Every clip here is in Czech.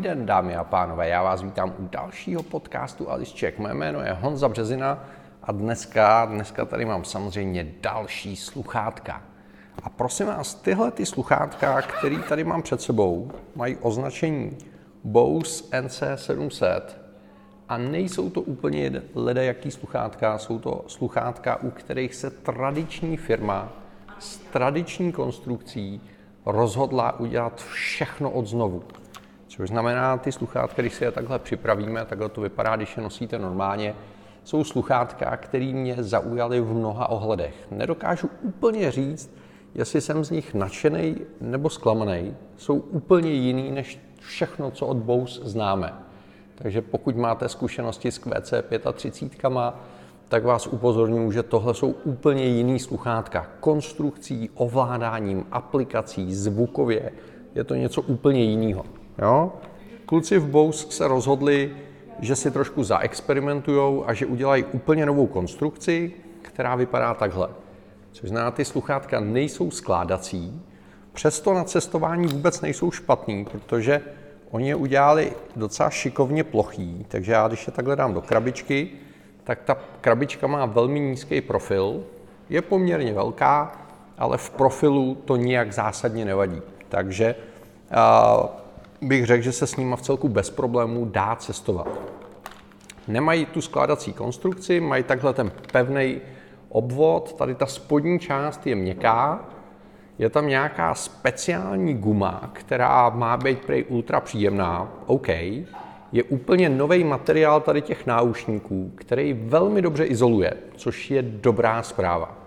Den, dámy a pánové, já vás vítám u dalšího podcastu Alice Check. Moje jméno je Honza Březina a dneska, dneska tady mám samozřejmě další sluchátka. A prosím vás, tyhle ty sluchátka, které tady mám před sebou, mají označení Bose NC700 a nejsou to úplně ledajaký sluchátka, jsou to sluchátka, u kterých se tradiční firma s tradiční konstrukcí rozhodla udělat všechno od znovu. Což znamená, ty sluchátka, když si je takhle připravíme, takhle to vypadá, když je nosíte normálně, jsou sluchátka, které mě zaujaly v mnoha ohledech. Nedokážu úplně říct, jestli jsem z nich nadšený nebo zklamaný. Jsou úplně jiný než všechno, co od Bose známe. Takže pokud máte zkušenosti s QC 35, tak vás upozorňuji, že tohle jsou úplně jiný sluchátka. Konstrukcí, ovládáním, aplikací, zvukově. Je to něco úplně jiného. Jo? Kluci v Bose se rozhodli, že si trošku zaexperimentují a že udělají úplně novou konstrukci, která vypadá takhle. Což znamená, ty sluchátka nejsou skládací, přesto na cestování vůbec nejsou špatný, protože oni je udělali docela šikovně plochý, takže já když je takhle dám do krabičky, tak ta krabička má velmi nízký profil, je poměrně velká, ale v profilu to nijak zásadně nevadí. Takže uh, bych řekl, že se s nimi v celku bez problémů dá cestovat. Nemají tu skládací konstrukci, mají takhle ten pevný obvod, tady ta spodní část je měkká, je tam nějaká speciální guma, která má být prej ultra příjemná, OK, je úplně nový materiál tady těch náušníků, který velmi dobře izoluje, což je dobrá zpráva.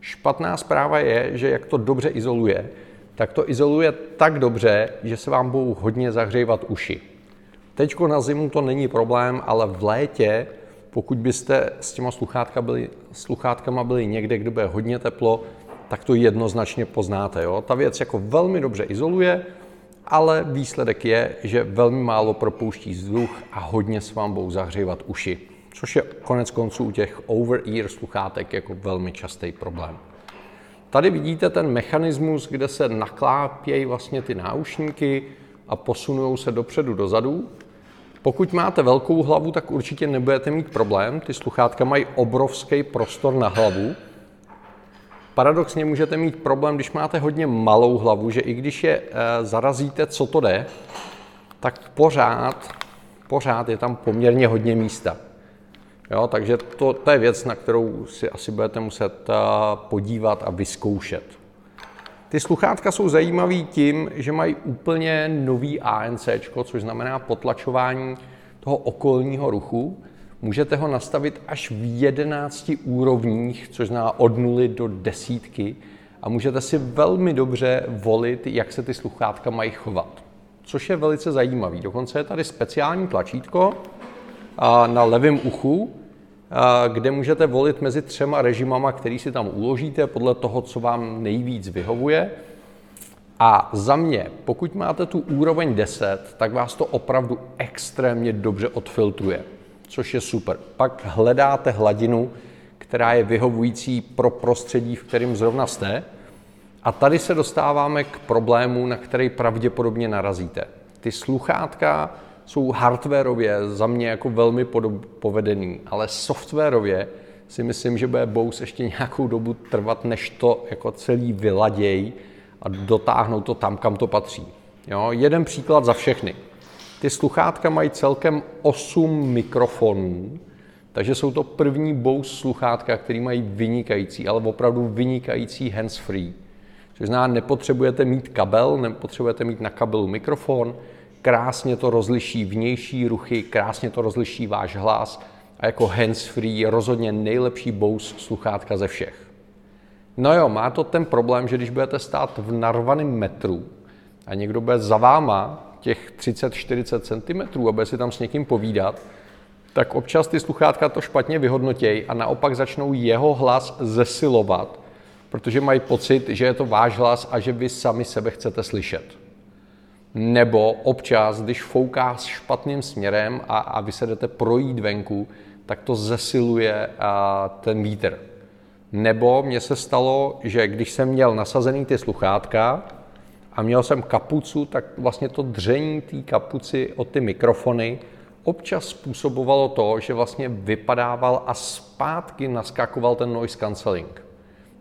Špatná zpráva je, že jak to dobře izoluje, tak to izoluje tak dobře, že se vám budou hodně zahřívat uši. Teďko na zimu to není problém, ale v létě, pokud byste s těma sluchátka byli, sluchátkama byli někde, kde bude hodně teplo, tak to jednoznačně poznáte. Jo? Ta věc jako velmi dobře izoluje, ale výsledek je, že velmi málo propouští vzduch a hodně s vám budou zahřívat uši, což je konec konců u těch over-ear sluchátek jako velmi častý problém. Tady vidíte ten mechanismus, kde se naklápějí vlastně ty náušníky a posunují se dopředu dozadu. Pokud máte velkou hlavu, tak určitě nebudete mít problém. Ty sluchátka mají obrovský prostor na hlavu. Paradoxně můžete mít problém, když máte hodně malou hlavu, že i když je e, zarazíte, co to jde, tak pořád, pořád je tam poměrně hodně místa. Jo, takže to, to je věc, na kterou si asi budete muset uh, podívat a vyzkoušet. Ty sluchátka jsou zajímavé tím, že mají úplně nový ANC, což znamená potlačování toho okolního ruchu. Můžete ho nastavit až v 11 úrovních, což znamená od nuly do desítky. A můžete si velmi dobře volit, jak se ty sluchátka mají chovat. Což je velice zajímavý. Dokonce je tady speciální tlačítko, na levém uchu, kde můžete volit mezi třema režimama, který si tam uložíte podle toho, co vám nejvíc vyhovuje. A za mě, pokud máte tu úroveň 10, tak vás to opravdu extrémně dobře odfiltruje, což je super. Pak hledáte hladinu, která je vyhovující pro prostředí, v kterém zrovna jste. A tady se dostáváme k problému, na který pravděpodobně narazíte. Ty sluchátka jsou hardwareově za mě jako velmi povedený, ale softwarově si myslím, že bude Bose ještě nějakou dobu trvat, než to jako celý vyladěj a dotáhnout to tam, kam to patří. Jo? Jeden příklad za všechny. Ty sluchátka mají celkem 8 mikrofonů, takže jsou to první Bose sluchátka, které mají vynikající, ale opravdu vynikající hands-free. Což znamená, nepotřebujete mít kabel, nepotřebujete mít na kabelu mikrofon, krásně to rozliší vnější ruchy, krásně to rozliší váš hlas a jako hands-free je rozhodně nejlepší Bose sluchátka ze všech. No jo, má to ten problém, že když budete stát v narvaném metru a někdo bude za váma těch 30-40 cm a bude si tam s někým povídat, tak občas ty sluchátka to špatně vyhodnotějí a naopak začnou jeho hlas zesilovat, protože mají pocit, že je to váš hlas a že vy sami sebe chcete slyšet. Nebo občas, když fouká s špatným směrem a, a vy se jdete projít venku, tak to zesiluje a, ten vítr. Nebo mně se stalo, že když jsem měl nasazený ty sluchátka a měl jsem kapucu, tak vlastně to dření té kapuci o ty mikrofony občas způsobovalo to, že vlastně vypadával a zpátky naskakoval ten noise cancelling.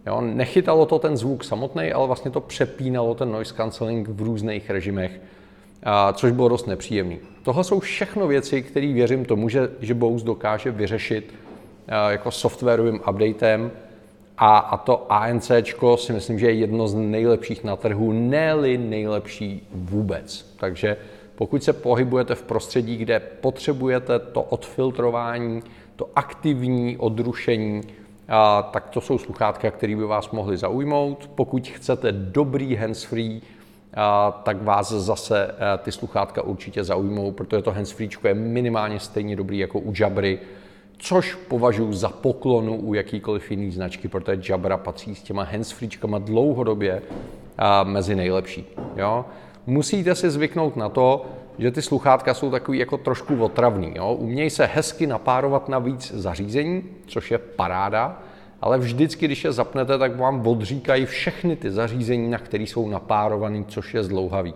Jo, nechytalo to ten zvuk samotný, ale vlastně to přepínalo ten noise cancelling v různých režimech, a, což bylo dost nepříjemný. Tohle jsou všechno věci, které věřím tomu, že, že Bose dokáže vyřešit a, jako softwarovým updatem a, a to ANC si myslím, že je jedno z nejlepších na trhu, ne nejlepší vůbec. Takže pokud se pohybujete v prostředí, kde potřebujete to odfiltrování, to aktivní odrušení, a, tak to jsou sluchátka, které by vás mohly zaujmout. Pokud chcete dobrý handsfree, a, tak vás zase a, ty sluchátka určitě zaujmou, protože to handsfree je minimálně stejně dobrý jako u Jabry, což považuji za poklonu u jakýkoliv jiný značky, protože Jabra patří s těma handsfreečkama dlouhodobě a, mezi nejlepší. Jo? Musíte si zvyknout na to, že ty sluchátka jsou takový jako trošku otravný. Jo? Umějí se hezky napárovat na víc zařízení, což je paráda, ale vždycky, když je zapnete, tak vám odříkají všechny ty zařízení, na které jsou napárované, což je zdlouhavý.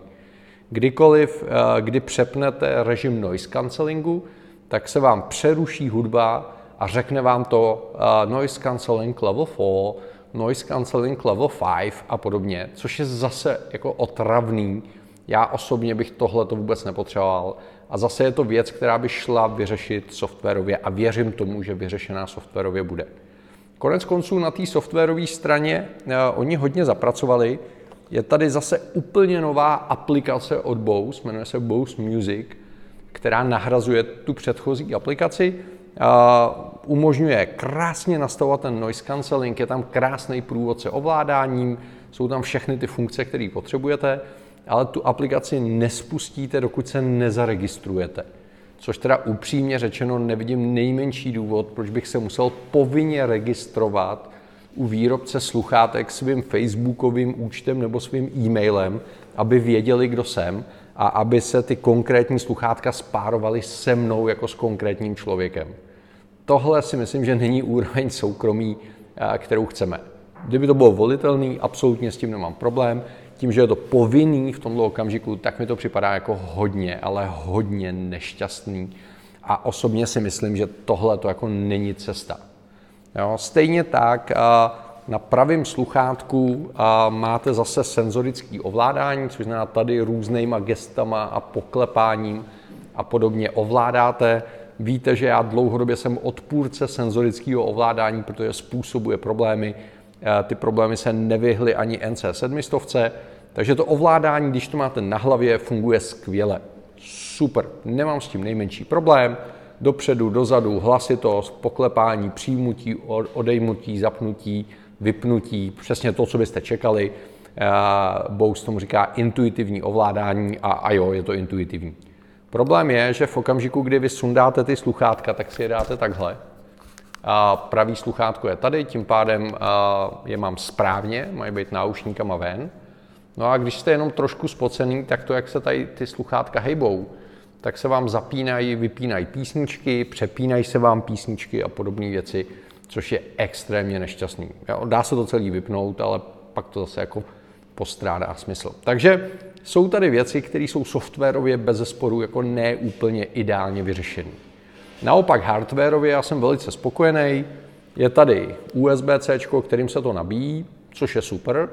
Kdykoliv, eh, kdy přepnete režim noise cancellingu, tak se vám přeruší hudba a řekne vám to uh, noise cancelling level 4, noise cancelling level 5 a podobně, což je zase jako otravný. Já osobně bych tohle to vůbec nepotřeboval. A zase je to věc, která by šla vyřešit softwarově a věřím tomu, že vyřešená softwarově bude. Konec konců na té softwarové straně uh, oni hodně zapracovali. Je tady zase úplně nová aplikace od Bose, jmenuje se Bose Music, která nahrazuje tu předchozí aplikaci. Umožňuje krásně nastavovat ten noise cancelling, je tam krásný průvodce ovládáním, jsou tam všechny ty funkce, které potřebujete, ale tu aplikaci nespustíte, dokud se nezaregistrujete. Což teda upřímně řečeno nevidím nejmenší důvod, proč bych se musel povinně registrovat u výrobce sluchátek svým facebookovým účtem nebo svým e-mailem, aby věděli, kdo jsem a aby se ty konkrétní sluchátka spárovaly se mnou jako s konkrétním člověkem. Tohle si myslím, že není úroveň soukromí, eh, kterou chceme. Kdyby to bylo volitelný, absolutně s tím nemám problém. Tím, že je to povinný v tomto okamžiku, tak mi to připadá jako hodně, ale hodně nešťastný. A osobně si myslím, že tohle to jako není cesta. Jo? Stejně tak, na pravém sluchátku máte zase senzorické ovládání, což znamená tady různýma gestama a poklepáním a podobně ovládáte. Víte, že já dlouhodobě jsem odpůrce senzorického ovládání, protože způsobuje problémy. Ty problémy se nevyhly ani NC700, takže to ovládání, když to máte na hlavě, funguje skvěle. Super, nemám s tím nejmenší problém. Dopředu, dozadu, hlasitost, poklepání, přijmutí, odejmutí, zapnutí, vypnutí, přesně to, co byste čekali. Bose tomu říká intuitivní ovládání a, a jo, je to intuitivní. Problém je, že v okamžiku, kdy vy sundáte ty sluchátka, tak si je dáte takhle. A pravý sluchátko je tady, tím pádem je mám správně, mají být náušníkama ven. No a když jste jenom trošku spocený, tak to, jak se tady ty sluchátka hejbou, tak se vám zapínají, vypínají písničky, přepínají se vám písničky a podobné věci což je extrémně nešťastný. Dá se to celý vypnout, ale pak to zase jako postrádá smysl. Takže jsou tady věci, které jsou softwarově bez zesporu jako neúplně ideálně vyřešené. Naopak hardwarově já jsem velice spokojený. Je tady USB-C, kterým se to nabíjí, což je super.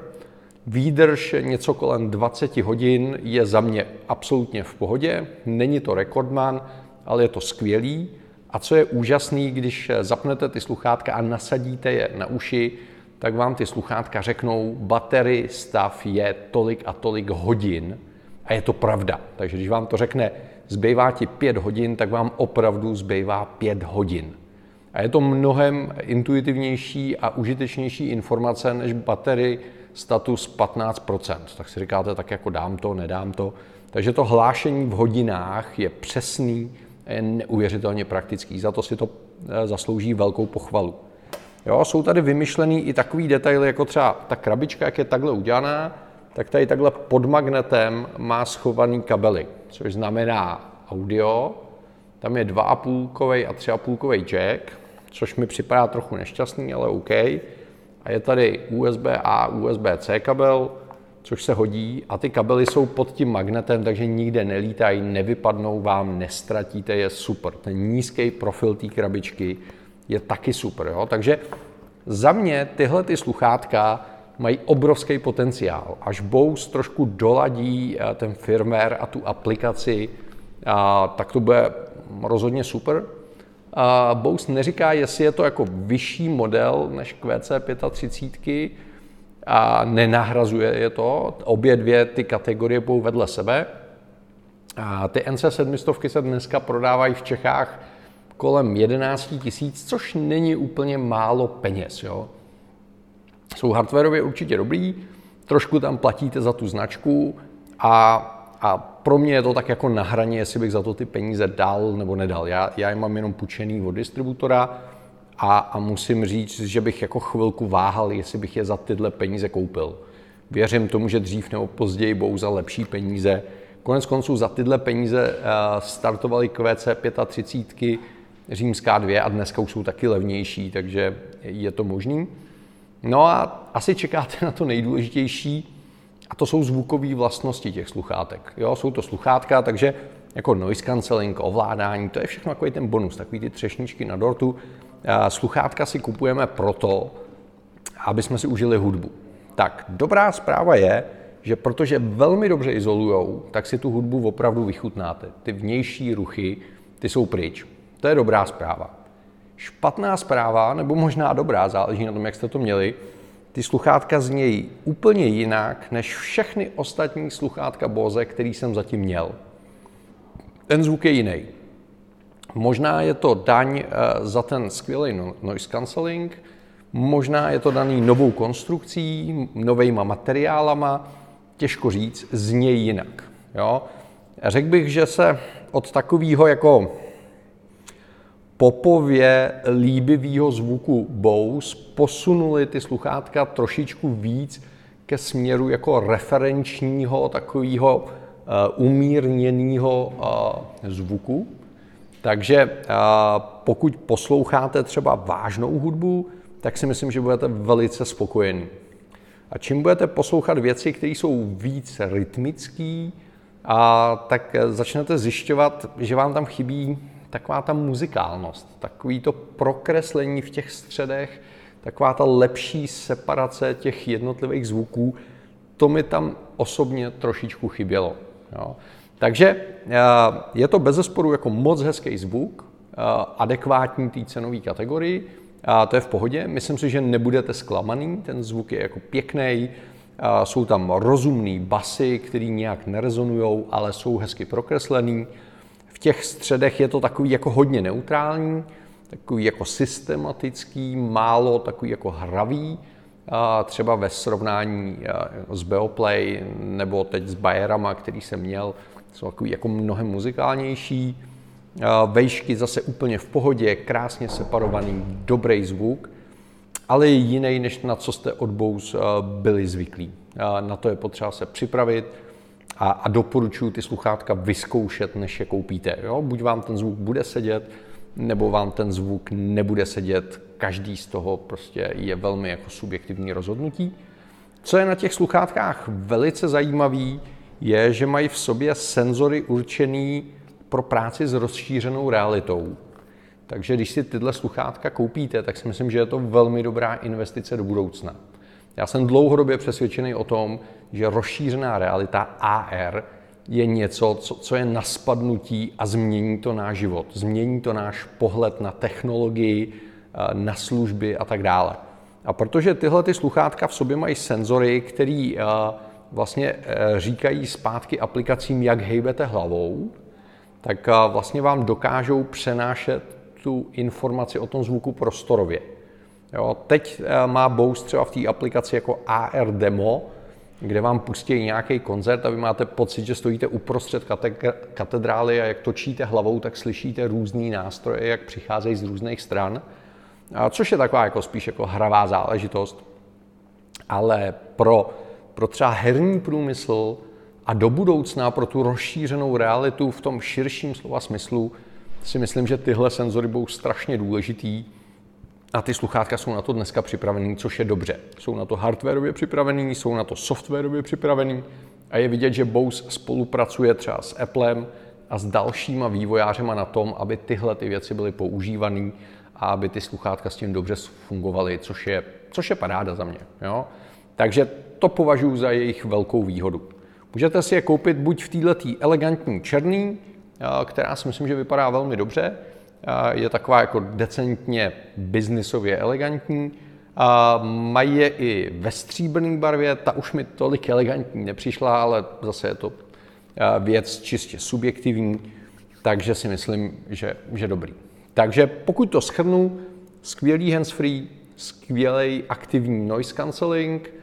Výdrž něco kolem 20 hodin je za mě absolutně v pohodě. Není to rekordman, ale je to skvělý. A co je úžasný, když zapnete ty sluchátka a nasadíte je na uši, tak vám ty sluchátka řeknou, batery stav je tolik a tolik hodin. A je to pravda. Takže když vám to řekne, zbývá ti pět hodin, tak vám opravdu zbývá pět hodin. A je to mnohem intuitivnější a užitečnější informace než batery status 15%. Tak si říkáte, tak jako dám to, nedám to. Takže to hlášení v hodinách je přesný, je neuvěřitelně praktický. Za to si to eh, zaslouží velkou pochvalu. Jo, jsou tady vymyšlený i takový detaily, jako třeba ta krabička, jak je takhle udělaná, tak tady takhle pod magnetem má schovaný kabely, což znamená audio, tam je 2,5 a 3,5 jack, což mi připadá trochu nešťastný, ale OK. A je tady USB A, USB C kabel, což se hodí a ty kabely jsou pod tím magnetem, takže nikde nelítají, nevypadnou vám, nestratíte je super. Ten nízký profil té krabičky je taky super. Jo? Takže za mě tyhle ty sluchátka mají obrovský potenciál. Až Bose trošku doladí eh, ten firmware a tu aplikaci, tak to bude rozhodně super. Bose neříká, jestli je to jako vyšší model než QC35 a nenahrazuje je to. Obě dvě ty kategorie budou vedle sebe. A ty NC700 se dneska prodávají v Čechách kolem 11 tisíc, což není úplně málo peněz. Jo. Jsou hardwareově určitě dobrý, trošku tam platíte za tu značku a, a pro mě je to tak jako na hraně, jestli bych za to ty peníze dal nebo nedal. Já, já je mám jenom půjčený od distributora a, a musím říct, že bych jako chvilku váhal, jestli bych je za tyhle peníze koupil. Věřím tomu, že dřív nebo později budou za lepší peníze. Konec konců za tyhle peníze uh, startovaly QC 35, římská 2 a dneska už jsou taky levnější, takže je to možný. No a asi čekáte na to nejdůležitější, a to jsou zvukové vlastnosti těch sluchátek. Jo, jsou to sluchátka, takže jako noise cancelling, ovládání, to je všechno takový ten bonus, takový ty třešničky na dortu. Sluchátka si kupujeme proto, aby jsme si užili hudbu. Tak, dobrá zpráva je, že protože velmi dobře izolujou, tak si tu hudbu opravdu vychutnáte. Ty vnější ruchy, ty jsou pryč. To je dobrá zpráva. Špatná zpráva, nebo možná dobrá, záleží na tom, jak jste to měli, ty sluchátka znějí úplně jinak než všechny ostatní sluchátka Bose, který jsem zatím měl. Ten zvuk je jiný. Možná je to daň eh, za ten skvělý no, noise cancelling, možná je to daný novou konstrukcí, novejma materiálama, těžko říct, znějí jinak. Jo? Řekl bych, že se od takového jako popově líbivého zvuku Bose posunuli ty sluchátka trošičku víc ke směru jako referenčního takového uh, umírněného uh, zvuku. Takže uh, pokud posloucháte třeba vážnou hudbu, tak si myslím, že budete velice spokojení. A čím budete poslouchat věci, které jsou víc rytmické, a tak začnete zjišťovat, že vám tam chybí taková ta muzikálnost, takový to prokreslení v těch středech, taková ta lepší separace těch jednotlivých zvuků, to mi tam osobně trošičku chybělo. Jo. Takže eh, je to bezesporu jako moc hezký zvuk, eh, adekvátní té cenové kategorii, a to je v pohodě. Myslím si, že nebudete zklamaný, ten zvuk je jako pěkný, jsou tam rozumný basy, které nějak nerezonují, ale jsou hezky prokreslený. V těch středech je to takový jako hodně neutrální, takový jako systematický, málo takový jako hravý, třeba ve srovnání s Beoplay nebo teď s Bayerama, který jsem měl, jsou takový jako mnohem muzikálnější. Vejšky zase úplně v pohodě, krásně separovaný, dobrý zvuk, ale jiný, než na co jste od Bose byli zvyklí. Na to je potřeba se připravit a, a doporučuji ty sluchátka vyzkoušet, než je koupíte. Jo? Buď vám ten zvuk bude sedět, nebo vám ten zvuk nebude sedět. Každý z toho prostě je velmi jako subjektivní rozhodnutí. Co je na těch sluchátkách velice zajímavý, je, že mají v sobě senzory určený pro práci s rozšířenou realitou. Takže když si tyhle sluchátka koupíte, tak si myslím, že je to velmi dobrá investice do budoucna. Já jsem dlouhodobě přesvědčený o tom, že rozšířená realita AR je něco, co, co je na spadnutí a změní to náš život. Změní to náš pohled na technologii, eh, na služby a tak dále. A protože tyhle ty sluchátka v sobě mají senzory, které eh, vlastně eh, říkají zpátky aplikacím, jak hejbete hlavou, tak vlastně vám dokážou přenášet tu informaci o tom zvuku prostorově. Jo, teď má Bose třeba v té aplikaci jako AR demo, kde vám pustí nějaký koncert a vy máte pocit, že stojíte uprostřed katedrály a jak točíte hlavou, tak slyšíte různý nástroje, jak přicházejí z různých stran, což je taková jako spíš jako hravá záležitost. Ale pro, pro třeba herní průmysl a do budoucna pro tu rozšířenou realitu v tom širším slova smyslu si myslím, že tyhle senzory budou strašně důležitý A ty sluchátka jsou na to dneska připravený, což je dobře. Jsou na to hardwareově připravený, jsou na to softwarově připravený a je vidět, že Bose spolupracuje třeba s Applem a s dalšíma vývojářema na tom, aby tyhle ty věci byly používané a aby ty sluchátka s tím dobře fungovaly, což je, což je paráda za mě. Jo? Takže to považuji za jejich velkou výhodu. Můžete si je koupit buď v této elegantní černý, která si myslím, že vypadá velmi dobře, je taková jako decentně biznisově elegantní. A mají je i ve stříbrné barvě, ta už mi tolik elegantní nepřišla, ale zase je to věc čistě subjektivní, takže si myslím, že, že dobrý. Takže pokud to schrnu, skvělý handsfree, skvělý aktivní noise cancelling,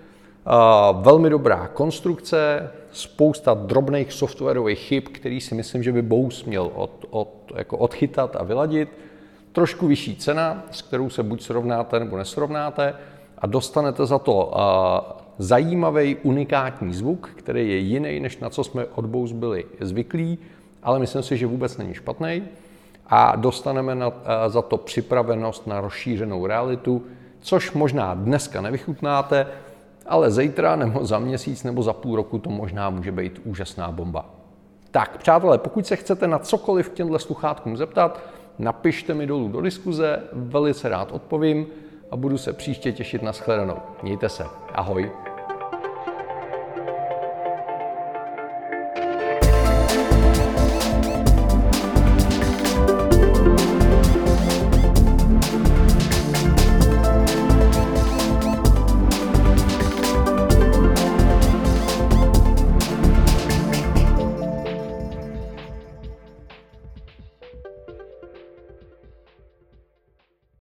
velmi dobrá konstrukce, spousta drobných softwarových chyb, který si myslím, že by Bose měl od, od, jako odchytat a vyladit. Trošku vyšší cena, s kterou se buď srovnáte nebo nesrovnáte a dostanete za to uh, zajímavý, unikátní zvuk, který je jiný, než na co jsme od Bose byli zvyklí, ale myslím si, že vůbec není špatný. A dostaneme na, uh, za to připravenost na rozšířenou realitu, což možná dneska nevychutnáte, ale zítra nebo za měsíc nebo za půl roku to možná může být úžasná bomba. Tak, přátelé, pokud se chcete na cokoliv k těmhle sluchátkům zeptat, napište mi dolů do diskuze, velice rád odpovím a budu se příště těšit na shledanou. Mějte se. Ahoj.